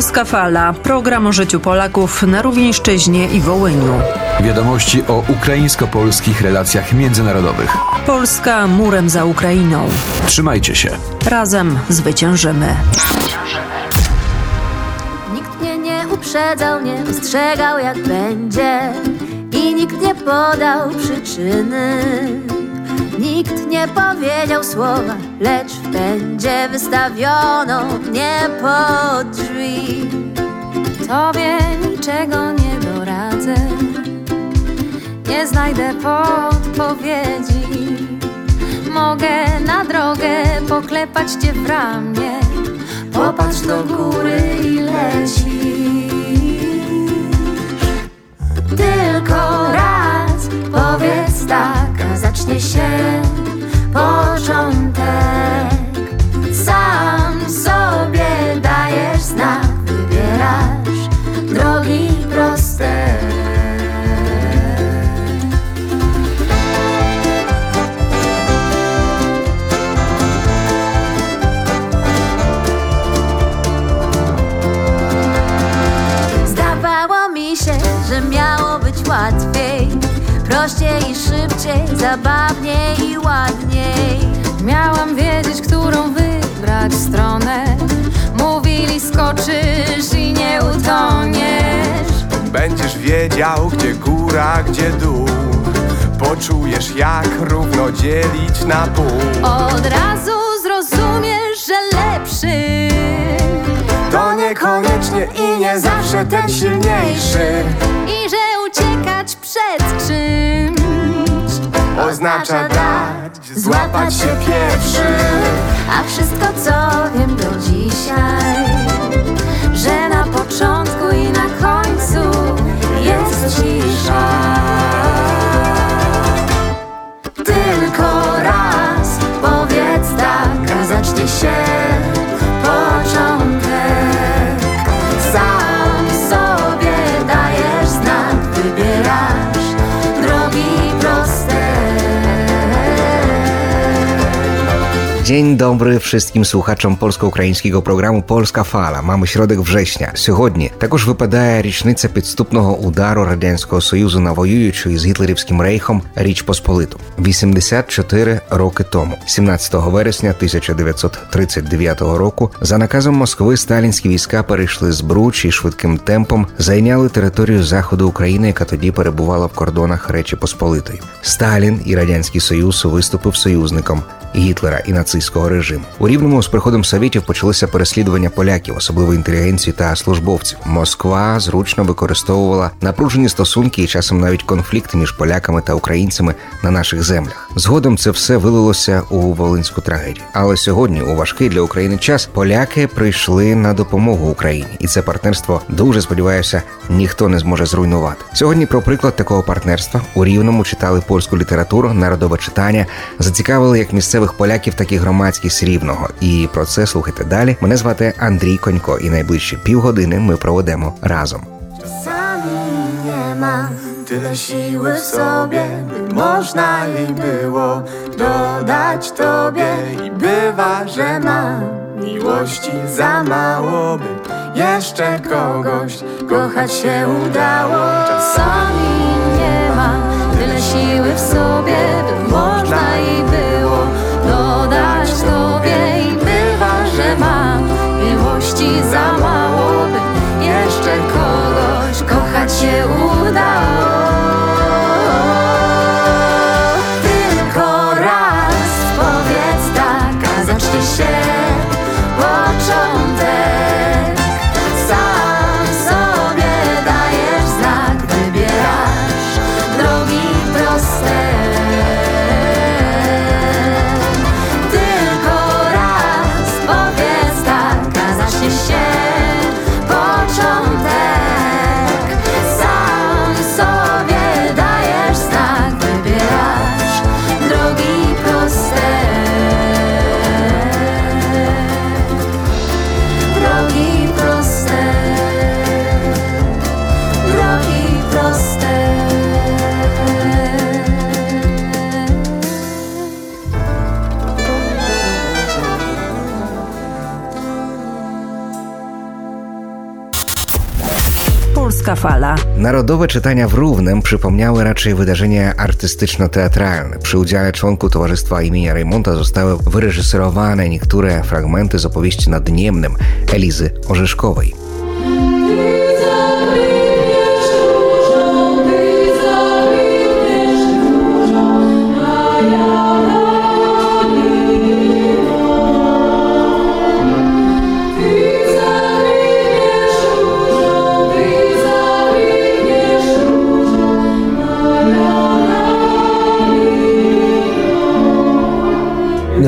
Polska Fala. Program o życiu Polaków na Rówieńszczyźnie i Wołyniu. Wiadomości o ukraińsko-polskich relacjach międzynarodowych. Polska murem za Ukrainą. Trzymajcie się. Razem zwyciężymy. Nikt mnie nie uprzedzał, nie ostrzegał jak będzie I nikt nie podał przyczyny Nikt nie powiedział słowa, lecz w pędzie wystawiono mnie pod drzwi Tobie niczego nie doradzę, nie znajdę podpowiedzi. Mogę na drogę poklepać cię w ramię, popatrz do góry i leci. Tylko raz powiedz tak, zacznie się początek wiedział, gdzie góra, gdzie dół. Poczujesz, jak równo dzielić na pół. Od razu zrozumiesz, że lepszy. To niekoniecznie i nie zawsze ten silniejszy. I że uciekać przed czymś Oznacza dać, złapać się pierwszy. A wszystko co wiem do dzisiaj jest cisza Dzień dobry wszystkim słuchaczom polsko-українського programu Polska Fala. Mamy środek września. Сьогодні також випадає річниця підступного удару радянського союзу на воюючу із гітлерівським рейхом Річ Посполиту. 84 роки тому, 17 вересня 1939 року, за наказом Москви сталінські війська перейшли з Бруч і швидким темпом зайняли територію заходу України, яка тоді перебувала в кордонах Речі Посполитої. Сталін і радянський союз виступив союзником. Гітлера і нацистського режиму у рівному з приходом совєтів почалися переслідування поляків, особливо інтелігенції та службовців. Москва зручно використовувала напружені стосунки і часом навіть конфлікти між поляками та українцями на наших землях. Згодом це все вилилося у волинську трагедію. Але сьогодні, у важкий для України час, поляки прийшли на допомогу Україні, і це партнерство дуже сподіваюся, ніхто не зможе зруйнувати. Сьогодні про приклад такого партнерства у рівному читали польську літературу, народове читання, зацікавили як поляків, так і громадськість рівного. І про це слухайте далі. Мене звати Андрій Конько, і найближчі півгодини ми проведемо разом. Jej było dodać tobie. I bywa, że mam miłości za mało, by jeszcze kogoś kochać się udało. Czasami nie mam tyle siły w sobie, by można jej było kogoś kochać się udało. Narodowe czytania w Równem przypomniały raczej wydarzenia artystyczno-teatralne. Przy udziale członków Towarzystwa imienia Rejmonta zostały wyreżyserowane niektóre fragmenty z opowieści nad Niemnem Elizy Orzeszkowej.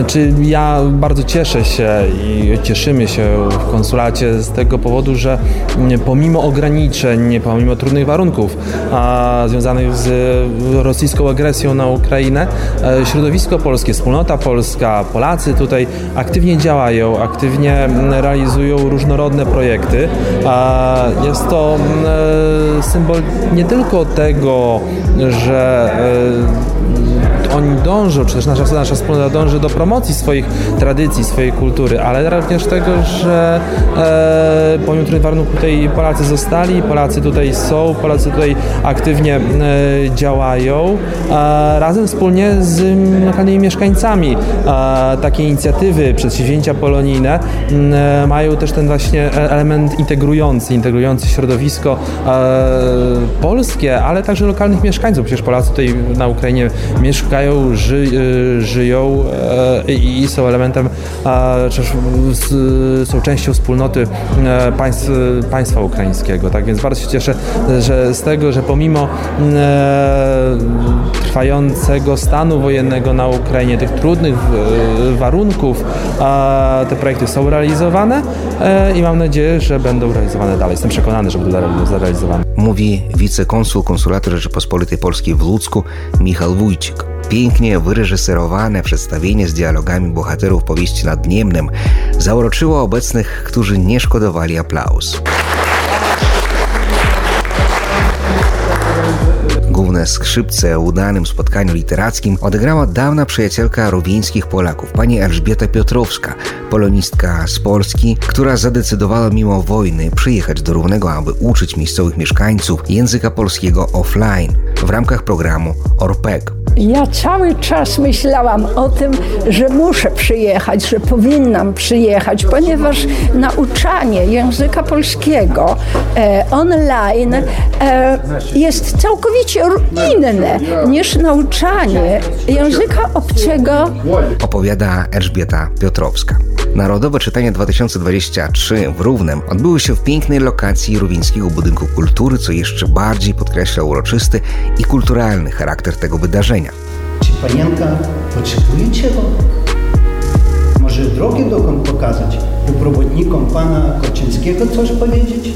Znaczy, ja bardzo cieszę się i cieszymy się w konsulacie z tego powodu, że pomimo ograniczeń, pomimo trudnych warunków a, związanych z rosyjską agresją na Ukrainę, e, środowisko polskie, wspólnota polska, Polacy tutaj aktywnie działają, aktywnie realizują różnorodne projekty. A, Jest to e, symbol nie tylko tego, że e, oni dążą, czy też nasza, nasza wspólnota dąży do promocji swoich tradycji, swojej kultury, ale również tego, że e, pomimo trudnych tutaj Polacy zostali, Polacy tutaj są, Polacy tutaj aktywnie e, działają, e, razem wspólnie z lokalnymi mieszkańcami. E, takie inicjatywy, przedsięwzięcia polonijne e, mają też ten właśnie e- element integrujący, integrujący środowisko e, polskie, ale także lokalnych mieszkańców. Przecież Polacy tutaj na Ukrainie mieszkają, ży, e, żyją e, i są elementem, są częścią wspólnoty e, państw, państwa ukraińskiego. Tak więc bardzo się cieszę, że z tego, że pomimo trwającego stanu wojennego na Ukrainie, tych trudnych warunków, te projekty są realizowane i mam nadzieję, że będą realizowane dalej. Jestem przekonany, że będą realizowane. Mówi wicekonsul konsulatu Rzeczypospolitej Polskiej w Ludzku Michał Wójcik. Pięknie wyreżyserowane przedstawienie z dialogami bohaterów powieści nad Niemnem zauroczyło obecnych, którzy nie szkodowali aplauz. Skrzypce w udanym spotkaniu literackim odegrała dawna przyjacielka ruwińskich Polaków, pani Elżbieta Piotrowska, polonistka z Polski, która zadecydowała mimo wojny przyjechać do Równego, aby uczyć miejscowych mieszkańców języka polskiego offline w ramach programu ORPEG. Ja cały czas myślałam o tym, że muszę przyjechać, że powinnam przyjechać, ponieważ nauczanie języka polskiego e, online e, jest całkowicie inne niż nauczanie języka obcego opowiada Elżbieta Piotrowska. Narodowe Czytanie 2023 w Równem odbyły się w pięknej lokacji Rówińskiego Budynku Kultury, co jeszcze bardziej podkreśla uroczysty i kulturalny charakter tego wydarzenia. Czy panienka potrzebuje czego? Może drogę dokąd pokazać? Uprawodnikom pana Korczyńskiego coś powiedzieć?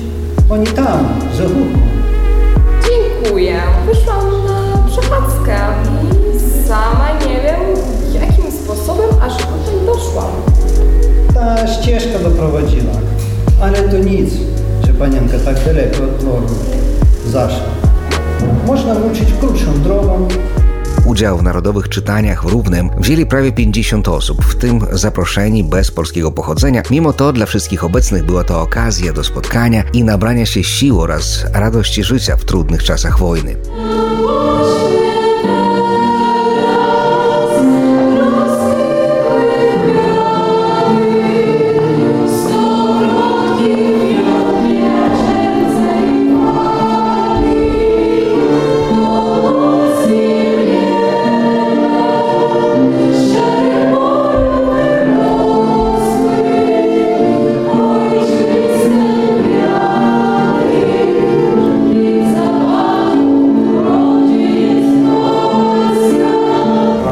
Oni tam, za górką. Dziękuję. Wyszłam na przechadzkę i sama nie wiem, jakim sposobem aż tutaj doszłam. Ta ścieżka doprowadziła. Ale to nic, że panienka tak daleko od dworu zaszła. Można uczyć krótszą drogą, Udział w narodowych czytaniach w Równem wzięli prawie 50 osób, w tym zaproszeni bez polskiego pochodzenia. Mimo to dla wszystkich obecnych była to okazja do spotkania i nabrania się sił oraz radości życia w trudnych czasach wojny.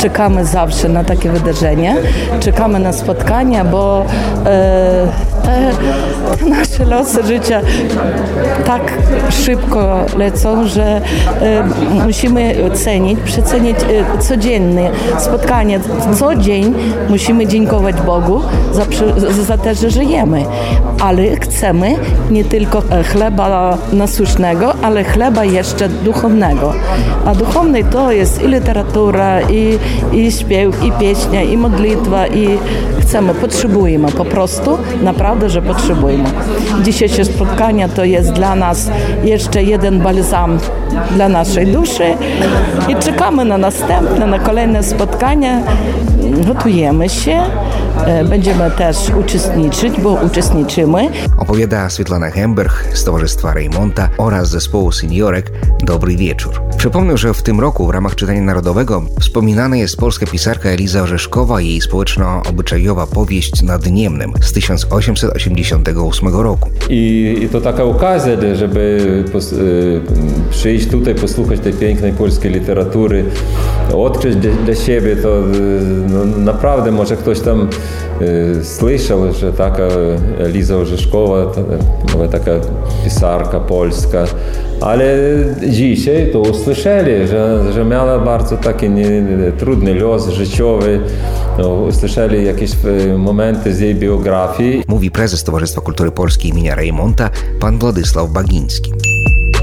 Czekamy zawsze na takie wydarzenie, czekamy na spotkania, bo e, te, te nasze losy życia tak szybko lecą, że e, musimy cenić, przecenić e, codziennie spotkania. Co dzień musimy dziękować Bogu za, za to, że żyjemy, ale chcemy nie tylko chleba nasłusznego, ale chleba jeszcze duchownego. A duchowny to jest i literatura, i, i śpiew, i pieśnia, i modlitwa, i chcemy, potrzebujemy po prostu naprawdę że potrzebujemy. Dzisiejsze spotkanie to jest dla nas jeszcze jeden balsam dla naszej duszy i czekamy na następne, na kolejne spotkania. Gotujemy się, będziemy też uczestniczyć, bo uczestniczymy. Opowiada Svetlana Hemberg z Towarzystwa Reymonta oraz zespołu seniorek Dobry Wieczór. Przypomnę, że w tym roku w ramach czytania narodowego wspominana jest polska pisarka Eliza Orzeszkowa i jej społeczno-obyczajowa powieść nad Niemnem z 1888 roku. I, I to taka okazja, żeby pos, y, przyjść tutaj, posłuchać tej pięknej polskiej literatury, odkryć dla, dla siebie to y, no, naprawdę może ktoś tam taka Eliza Orzeszkowa, ta, mówię, taka pisarka polska, ale dzisiaj to usłyszeli, że, że miała bardzo taki nie, trudny los życiowy, no, usłyszeli jakieś y, momenty z jej biografii. Mówi prezes Towarzystwa Kultury Polskiej imienia Reymonta, pan Władysław Bagiński.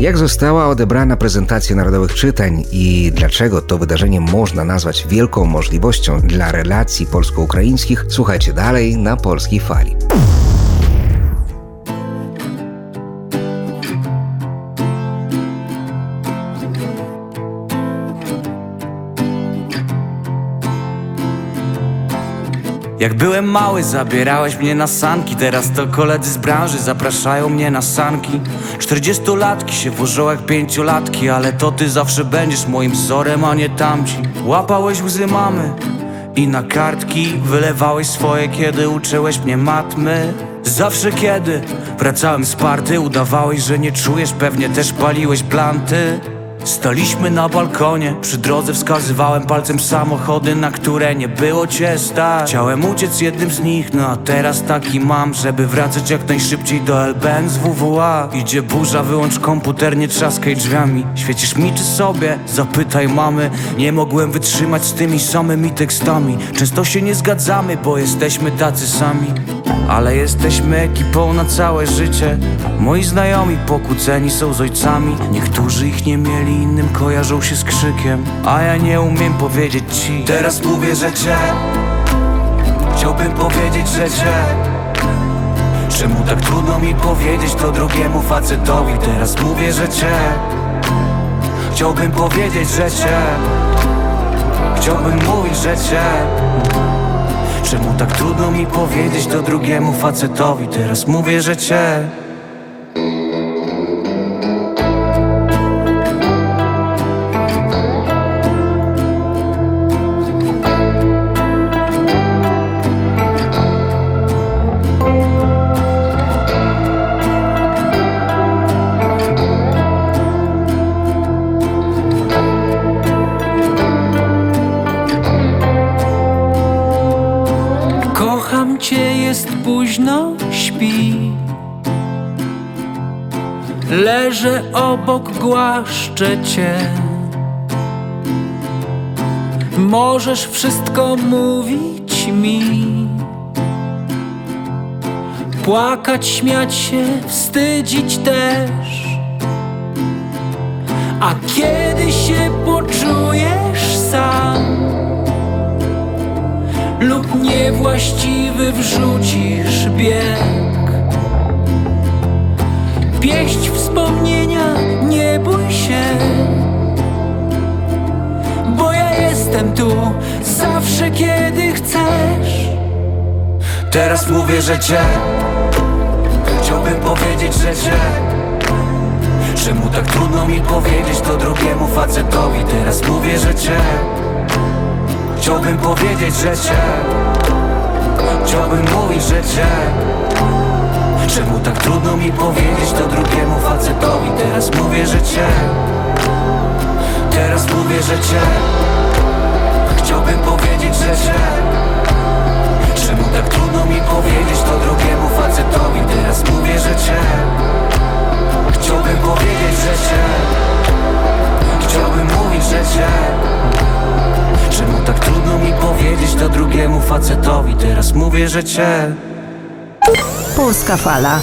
Jak została odebrana prezentacja narodowych czytań i dlaczego to wydarzenie można nazwać wielką możliwością dla relacji polsko-ukraińskich, słuchajcie dalej na polskiej fali. Jak byłem mały, zabierałeś mnie na sanki. Teraz to koledzy z branży zapraszają mnie na sanki. Czterdziestolatki się włożą jak pięciolatki Ale to ty zawsze będziesz moim wzorem, a nie tamci. Łapałeś łzy mamy i na kartki Wylewałeś swoje, kiedy uczyłeś mnie matmy. Zawsze kiedy wracałem z party Udawałeś, że nie czujesz, pewnie też paliłeś planty Staliśmy na balkonie, przy drodze wskazywałem palcem samochody, na które nie było cię stać. Chciałem uciec jednym z nich, no a teraz taki mam, żeby wracać jak najszybciej do LBN z WWA Idzie burza, wyłącz komputer, nie trzaskaj drzwiami. Świecisz mi czy sobie? Zapytaj mamy. Nie mogłem wytrzymać z tymi samymi tekstami. Często się nie zgadzamy, bo jesteśmy tacy sami. Ale jesteśmy ekipą na całe życie. Moi znajomi pokłóceni są z ojcami. Niektórzy ich nie mieli, innym kojarzą się z krzykiem A ja nie umiem powiedzieć ci. Teraz mówię, że cię. Chciałbym powiedzieć, że cię. Czemu tak trudno mi powiedzieć to drugiemu facetowi? Teraz mówię, że cię. Chciałbym powiedzieć, że cię. Chciałbym mówić, że cię. Czemu tak trudno mi powiedzieć to drugiemu facetowi? Teraz mówię, że cię jest późno, śpi. Leżę obok, głaszczę cię. Możesz wszystko mówić mi. Płakać, śmiać się, wstydzić też. A kiedy się poczujesz sam lub niewłaściwy wrzucisz bieg. Pieść wspomnienia, nie bój się, bo ja jestem tu zawsze, kiedy chcesz. Teraz mówię, że cię Chciałbym powiedzieć, że cię Czemu tak trudno mi powiedzieć to drugiemu facetowi Teraz mówię, że cię Chciałbym powiedzieć, że cię. Chciałbym mówić, że cię. Czemu tak trudno mi powiedzieć to drugiemu facetowi? Teraz mówię, że cię. Teraz mówię, że cię. Chciałbym powiedzieć, że cię. Czemu tak trudno mi powiedzieć to drugiemu facetowi? Teraz mówię, że cię. Chciałbym powiedzieć, że cię. Chciałbym mówić, że cię Czemu tak trudno mi powiedzieć to drugiemu facetowi Teraz mówię, że cię Polska fala.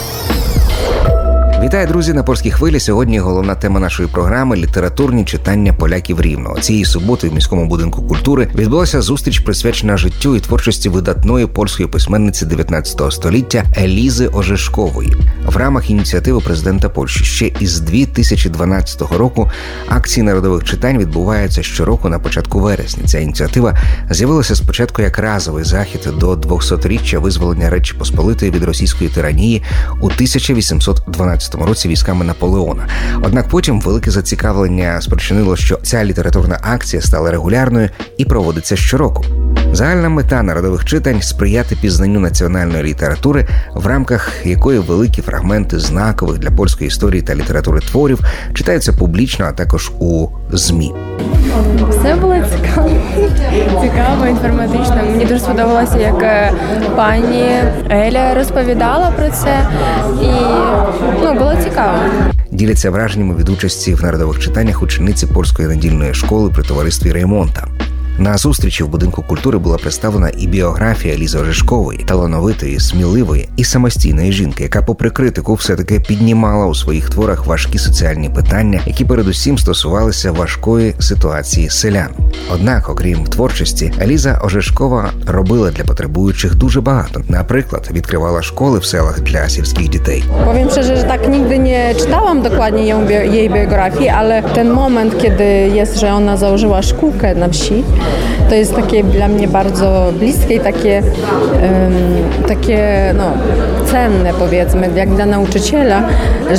Вітаю, друзі, на польській хвилі. Сьогодні головна тема нашої програми літературні читання поляків рівного. Цієї суботи в міському будинку культури відбулася зустріч, присвячена життю і творчості видатної польської письменниці 19 століття Елізи Ожешкової. В рамах ініціативи президента Польщі ще із 2012 року акції народових читань відбуваються щороку на початку вересня. Ця ініціатива з'явилася спочатку як разовий захід до 200-річчя визволення Речі Посполитої від російської тиранії у 1812 році військами Наполеона. Однак потім велике зацікавлення спричинило, що ця літературна акція стала регулярною і проводиться щороку. Загальна мета народових читань сприяти пізнанню національної літератури, в рамках якої великі фрагменти знакових для польської історії та літератури творів читаються публічно, а також у змі. Все було цікаво, цікаво, інформатично. Мені дуже сподобалося, як е, пані Еля розповідала про це, і ну було цікаво. Діляться враженнями від участі в народових читаннях учениці польської недільної школи при товаристві Реймонта. На зустрічі в будинку культури була представлена і біографія Лізи Ожешкової, талановитої, сміливої і самостійної жінки, яка, попри критику, все таки піднімала у своїх творах важкі соціальні питання, які передусім стосувалися важкої ситуації селян. Однак, окрім творчості, Ліза Ожешкова робила для потребуючих дуже багато. Наприклад, відкривала школи в селах для сільських дітей. Powiem szczerze, że tak nigdy nie czytałam dokładnie jej biografii, ale ten moment, kiedy jest, że ona założyła szkółkę na wsi, to jest takie dla mnie bardzo bliskie i takie, em, takie no, cenne powiedzmy, jak dla nauczyciela,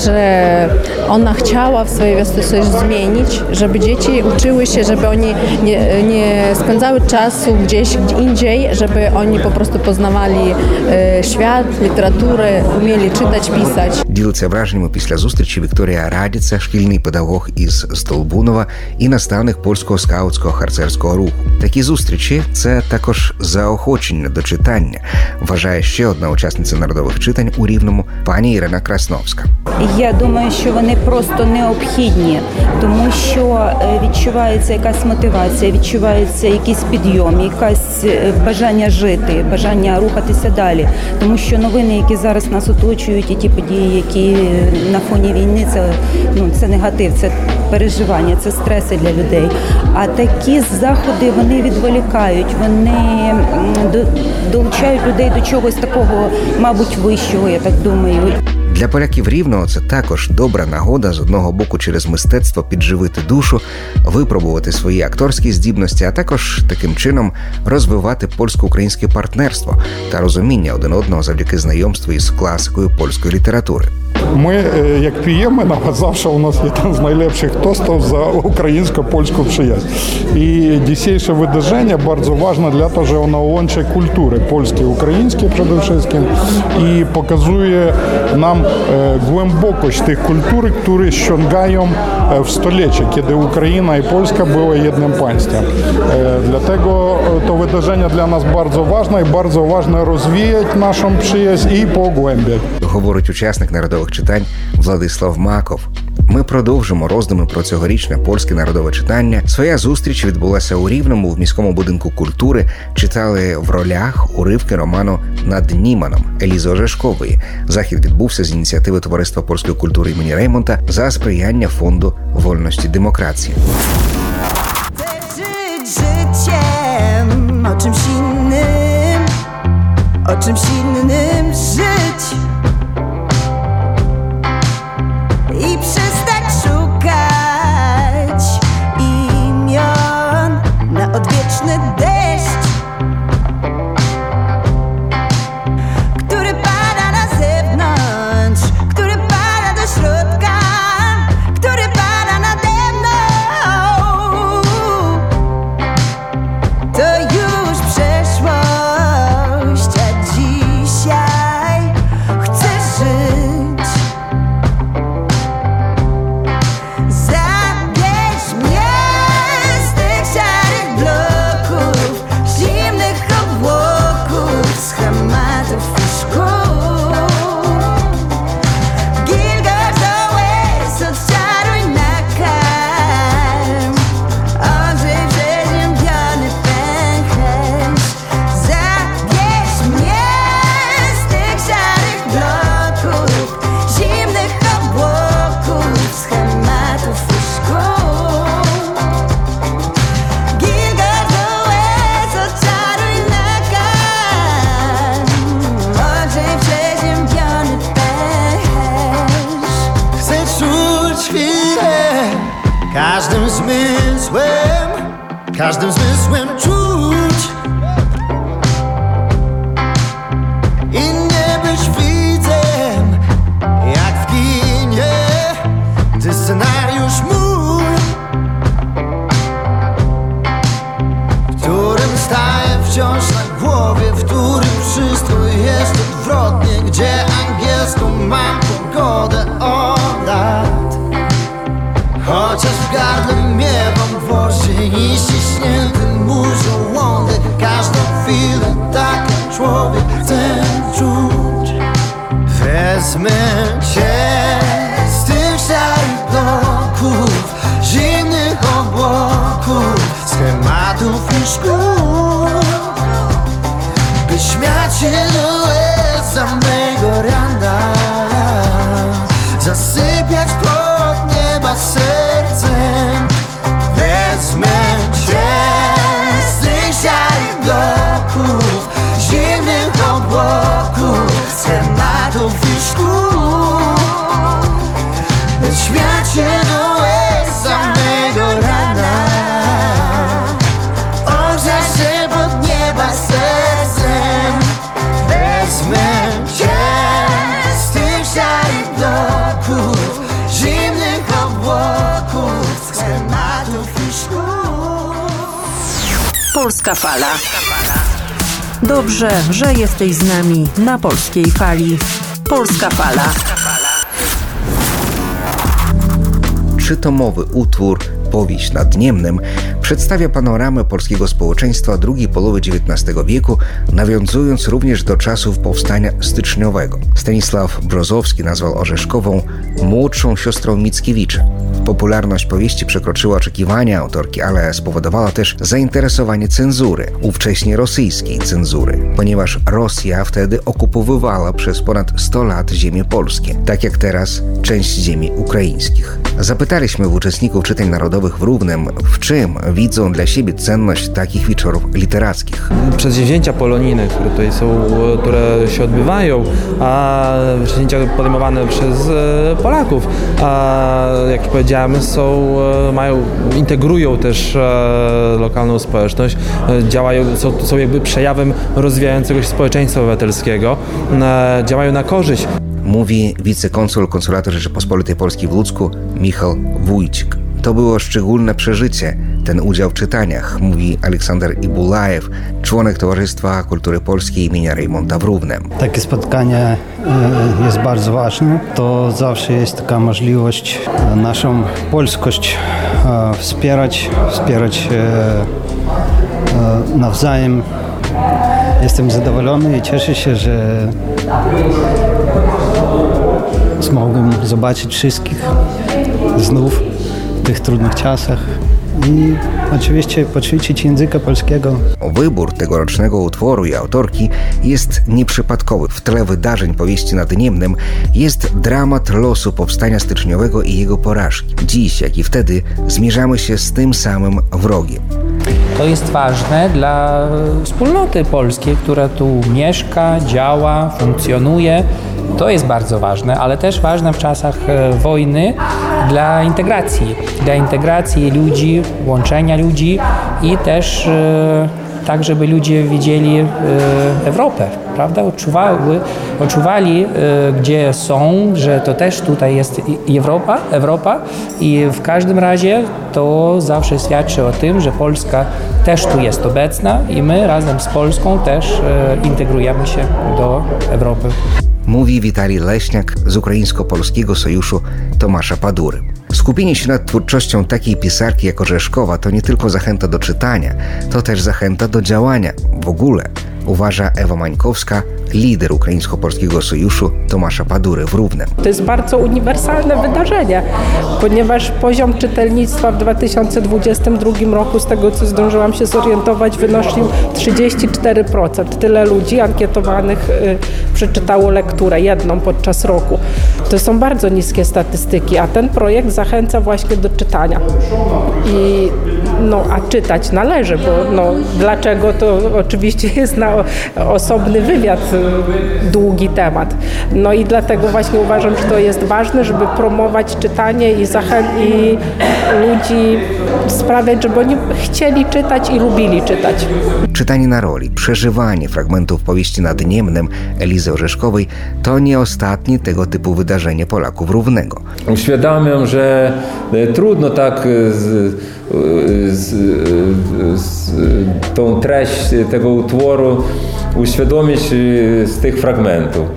że ona chciała w swojej wiosce coś zmienić, żeby dzieci uczyły się, żeby oni nie, nie spędzały czasu gdzieś indziej, żeby oni po prostu poznawali e, świat, literaturę, umieli czytać, pisać. Ділиться враженнями після зустрічі Вікторія Радіця, шкільний педагог із Столбунова і наставник польського скаутського харцерського руху. Такі зустрічі це також заохочення до читання. Вважає ще одна учасниця народових читань у рівному пані Ірина Красновська. Я думаю, що вони просто необхідні, тому що е, відчувається якась мотивація, відчувається якийсь підйом, якесь е, бажання жити, бажання рухатися далі. Тому що новини, які зараз нас оточують, і ті події, які на фоні війни, це ну це негатив, це переживання, це стреси для людей. А такі заходи вони відволікають, вони долучають людей до чогось такого, мабуть, вищого, я так думаю. Для поляків рівного це також добра нагода з одного боку через мистецтво підживити душу, випробувати свої акторські здібності, а також таким чином розвивати польсько-українське партнерство та розуміння один одного завдяки знайомству із класикою польської літератури. Ми, е, як п'ємо, навіть завжди у нас є з найлепших тостів за bardzo ważne, dlatego że ono łączy kultury polskie i ukraińskie przede wszystkim i pokazuje nam e, głębokość tych kultur, które ściągają e, w stulecie, kiedy Ukraina i Polska były jednym państwem. E, Dlatego e, to wydarzenie dla nas bardzo ważne i bardzo ważne rozwijać naszą przyjaźń i pogłębiać. говорить учасник народових читань Владислав Маков. Ми продовжимо роздуми про цьогорічне польське народове читання. Своя зустріч відбулася у Рівному в міському будинку культури. Читали в ролях уривки роману над Німаном Елізи Ожешкової. Захід відбувся з ініціативи Товариства польської культури імені Реймонта за сприяння фонду вольності демократії. życiem, o czymś innym, o czymś Zimnych obłoków Schematów i szkół Polska Fala. Dobrze, że jesteś z nami na polskiej fali. Polska Fala. Trzytomowy utwór Powieść nad Niemnem przedstawia panoramę polskiego społeczeństwa drugiej połowy XIX wieku, nawiązując również do czasów powstania styczniowego. Stanisław Brozowski nazwał Orzeszkową młodszą siostrą Mickiewicza. Popularność powieści przekroczyła oczekiwania autorki, ale spowodowała też zainteresowanie cenzury, ówcześnie rosyjskiej cenzury, ponieważ Rosja wtedy okupowywała przez ponad 100 lat ziemie polskie, tak jak teraz część ziemi ukraińskich. Zapytaliśmy uczestników czytań narodowych w Równem, w czym widzą dla siebie cenność takich wieczorów literackich. Przedsięwzięcia polonijne, które tutaj są, które się odbywają, a przedsięwzięcia podejmowane przez e, Polaków, a jak powiedziałem, są, e, mają, integrują też e, lokalną społeczność, działają, są, są jakby przejawem rozwijającego się społeczeństwa obywatelskiego, działają na korzyść Mówi wicekonsul Konsulatu Rzeczypospolitej Polskiej w Ludzku Michał Wójcik. To było szczególne przeżycie, ten udział w czytaniach, mówi Aleksander Ibulajew, członek Towarzystwa Kultury Polskiej imienia Rejmonta w. Takie spotkanie e, jest bardzo ważne. To zawsze jest taka możliwość e, naszą polskość e, wspierać, wspierać nawzajem. Jestem zadowolony i cieszę się, że Smogłem zobaczyć wszystkich znów w tych trudnych czasach i oczywiście poćwiczyć języka polskiego. Wybór tegorocznego utworu i autorki jest nieprzypadkowy. W tle wydarzeń powieści nad Niemnem jest dramat losu powstania styczniowego i jego porażki. Dziś, jak i wtedy, zmierzamy się z tym samym wrogiem. To jest ważne dla wspólnoty polskiej, która tu mieszka, działa, funkcjonuje. To jest bardzo ważne, ale też ważne w czasach e, wojny dla integracji, dla integracji ludzi, łączenia ludzi i też e, tak, żeby ludzie widzieli e, Europę, prawda? Odczuwały, odczuwali, gdzie są, że to też tutaj jest Europa, Europa i w każdym razie to zawsze świadczy o tym, że Polska też tu jest obecna i my razem z Polską też integrujemy się do Europy mówi Witalij Leśniak z Ukraińsko-Polskiego Sojuszu Tomasza Padury. Skupienie się nad twórczością takiej pisarki jak Orzeszkowa to nie tylko zachęta do czytania, to też zachęta do działania w ogóle, uważa Ewa Mańkowska, lider Ukraińsko-Polskiego Sojuszu Tomasza Padury w Równem. To jest bardzo uniwersalne wydarzenie, ponieważ poziom czytelnictwa w 2022 roku, z tego co zdążyłam się zorientować, wynosił 34%. Tyle ludzi ankietowanych y, przeczytało lekturę, jedną podczas roku. To są bardzo niskie statystyki, a ten projekt zachęca właśnie do czytania. I no a czytać należy, bo no, dlaczego to oczywiście jest na osobny wywiad y, długi temat. No i dlatego właśnie uważam, że to jest ważne, żeby promować czytanie i zachęcić ludzi, sprawiać, żeby oni chcieli czytać i lubili czytać. Czytanie na roli, przeżywanie fragmentów powieści nad Niemnem Elizy Orzeszkowej to nie ostatnie tego typu wydarzenie Polaków Równego. Uświadamiam, że e, trudno tak e, z, e, z, z tą treść tego utworu uświadomić z tych fragmentów.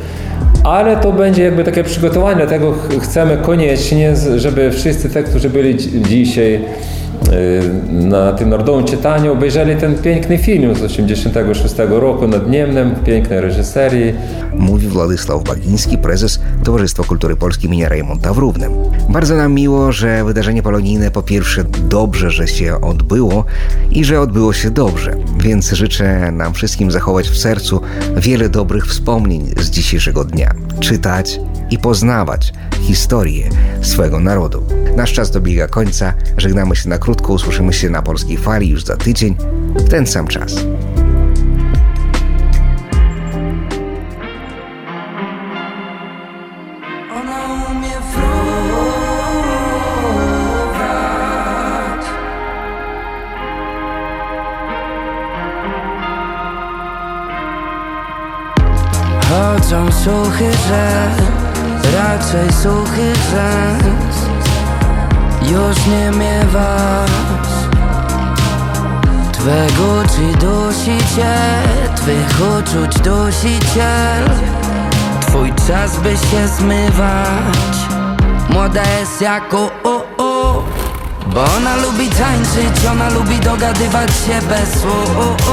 Ale to będzie jakby takie przygotowanie, dlatego chcemy koniecznie, żeby wszyscy te, którzy byli dzisiaj na tym narodowym czytaniu obejrzeli ten piękny film z 1986 roku nad Niemnem, pięknej reżyserii. Mówi Władysław Bagiński, prezes Towarzystwa Kultury Polskiej imienia Rejmonta w Równem. Bardzo nam miło, że wydarzenie polonijne po pierwsze dobrze, że się odbyło i że odbyło się dobrze, więc życzę nam wszystkim zachować w sercu wiele dobrych wspomnień z dzisiejszego dnia. Czytać i poznawać historię swojego narodu. Nasz czas dobiega końca, żegnamy się na krótko, usłyszymy się na Polskiej Fali już za tydzień, w ten sam czas. Chodzą słuchy, że raczej suchy rzęs Już nie miewasz. Twego czy dusi cię Twych uczuć dusiciel Twój czas by się zmywać. Młoda jest jak o, o, o Bo ona lubi tańczyć Ona lubi dogadywać się bez słów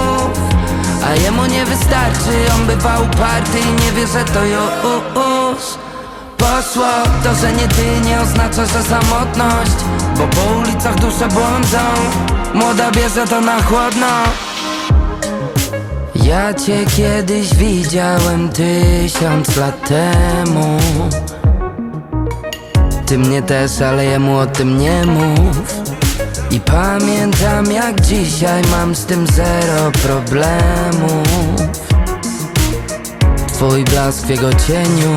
a jemu nie wystarczy, on bywa uparty i nie wie, że to już To, że nie ty nie oznacza, że samotność Bo po ulicach dusze błądzą. Młoda bierze to na chłodno. Ja cię kiedyś widziałem tysiąc lat temu. Ty mnie też, ale jemu o tym nie mów. I pamiętam jak dzisiaj mam z tym zero problemów Twój blask w jego cieniu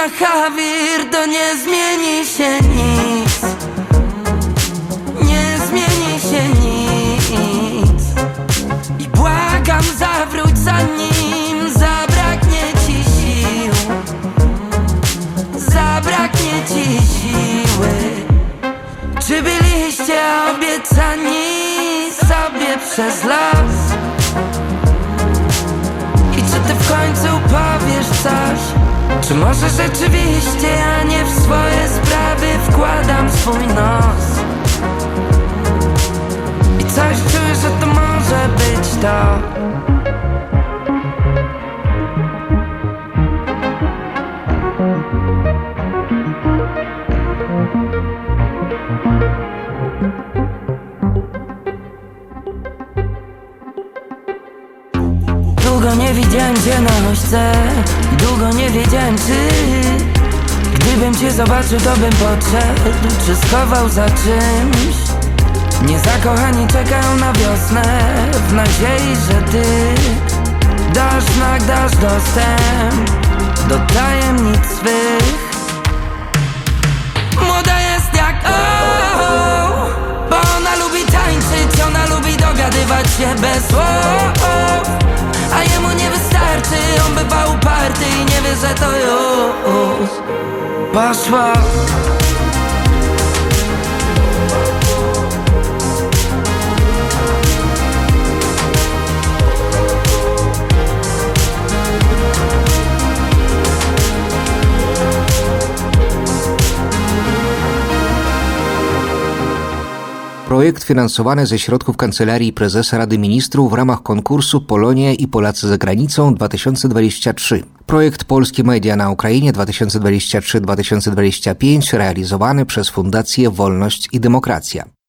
na Hawir, to nie zmieni się nic Nie zmieni się nic I błagam, zawróć za nim Zabraknie ci sił Zabraknie ci siły Czy byliście obiecani sobie przez las? I czy ty w końcu powiesz coś? Czy może rzeczywiście ja nie w swoje sprawy wkładam swój nos? I coś czuję, że to może być to Długo nie widziałem cię na długo nie wiedziałem czy Gdybym cię zobaczył to bym podszedł Czy schował za czymś. Niezakochani czekają na wiosnę W nadziei, że ty Dasz znak, dasz dostęp Do tajemnic swych. Młoda jest jak o, Bo ona lubi tańczyć Ona lubi dogadywać się bez słów wystarczy, on bywa uparty i nie wie, że to już poszło Projekt finansowany ze środków Kancelarii Prezesa Rady Ministrów w ramach konkursu Polonia i Polacy za granicą 2023. Projekt Polskie Media na Ukrainie 2023-2025 realizowany przez Fundację Wolność i Demokracja.